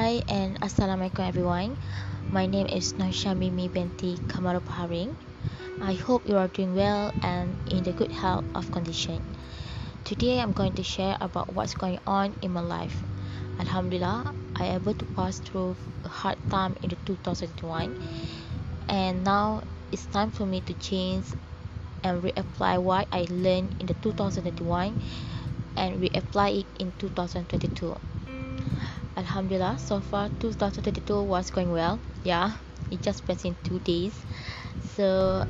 Hi and Assalamualaikum everyone. My name is Naisha Mimi binti Kamarupaharing. I hope you are doing well and in the good health of condition. Today I'm going to share about what's going on in my life. Alhamdulillah, I able to pass through a hard time in the 2021 and now it's time for me to change and reapply what I learned in the 2021 and reapply it in 2022 Alhamdulillah so far 2022 was going well. Yeah it just passed in two days. So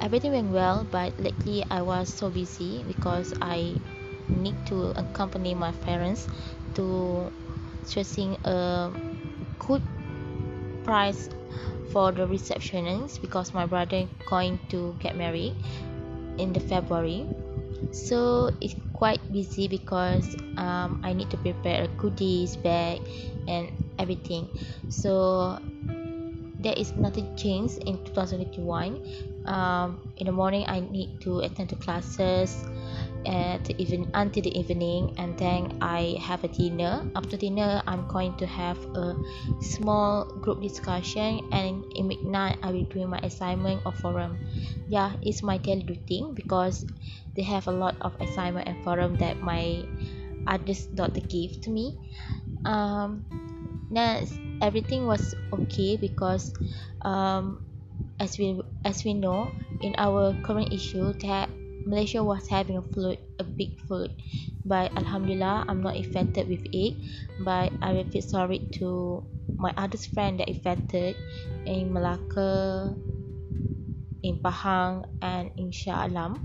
everything went well but lately I was so busy because I need to accompany my parents to choosing a good price for the receptionist because my brother going to get married in the February so it's quite busy because um, I need to prepare a goodies bag and everything. So there is nothing changed in 2021 um, in the morning I need to attend to classes at even until the evening and then I have a dinner. After dinner I'm going to have a small group discussion and in midnight I will do my assignment or forum yeah it's my daily routine because they have a lot of assignment and forum that my others daughter give to me um now everything was okay because um as we as we know in our current issue that Malaysia was having a flood, a big flood. But Alhamdulillah, I'm not affected with it. But I will feel sorry to my other friend that affected in Malacca, in Pahang, and in Shah Alam.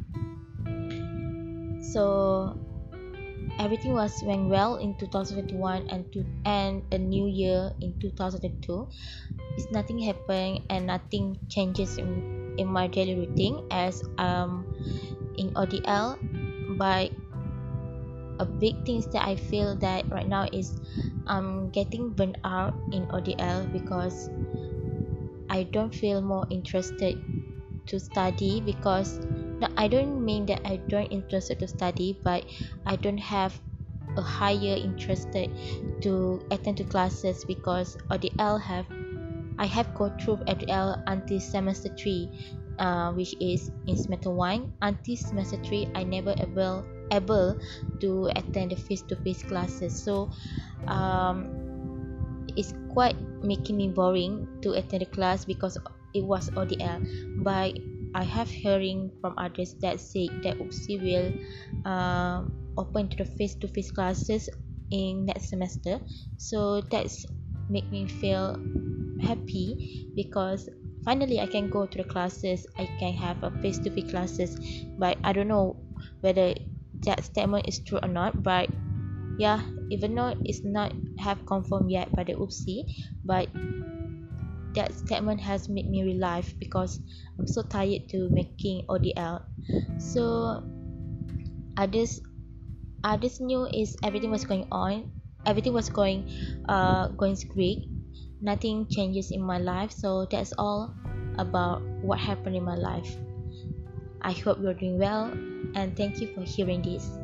So everything was went well in 2021 and to and a new year in 2002 it's nothing happened and nothing changes in in my daily routine as um in ODL but a big things that I feel that right now is I'm getting burnt out in ODL because I don't feel more interested to study because I don't mean that I don't interested to study but I don't have a higher interested to attend to classes because ODL have I have go through ODL until semester 3 uh, which is in semester 1 until semester 3 I never able able to attend the face-to-face classes. So um, it's quite making me boring to attend the class because it was ODL but I have hearing from others that say that UPSI will uh, open to the face-to-face classes in next semester. So that's make me feel happy because finally I can go to the classes. I can have a face-to-face classes. But I don't know whether that statement is true or not but yeah even though it's not have confirmed yet by the UPSI but that statement has made me relive because I'm so tired to making ODL so others others knew is everything was going on everything was going uh going great. Nothing changes in my life so that's all about what happened in my life i hope you're doing well and thank you for hearing this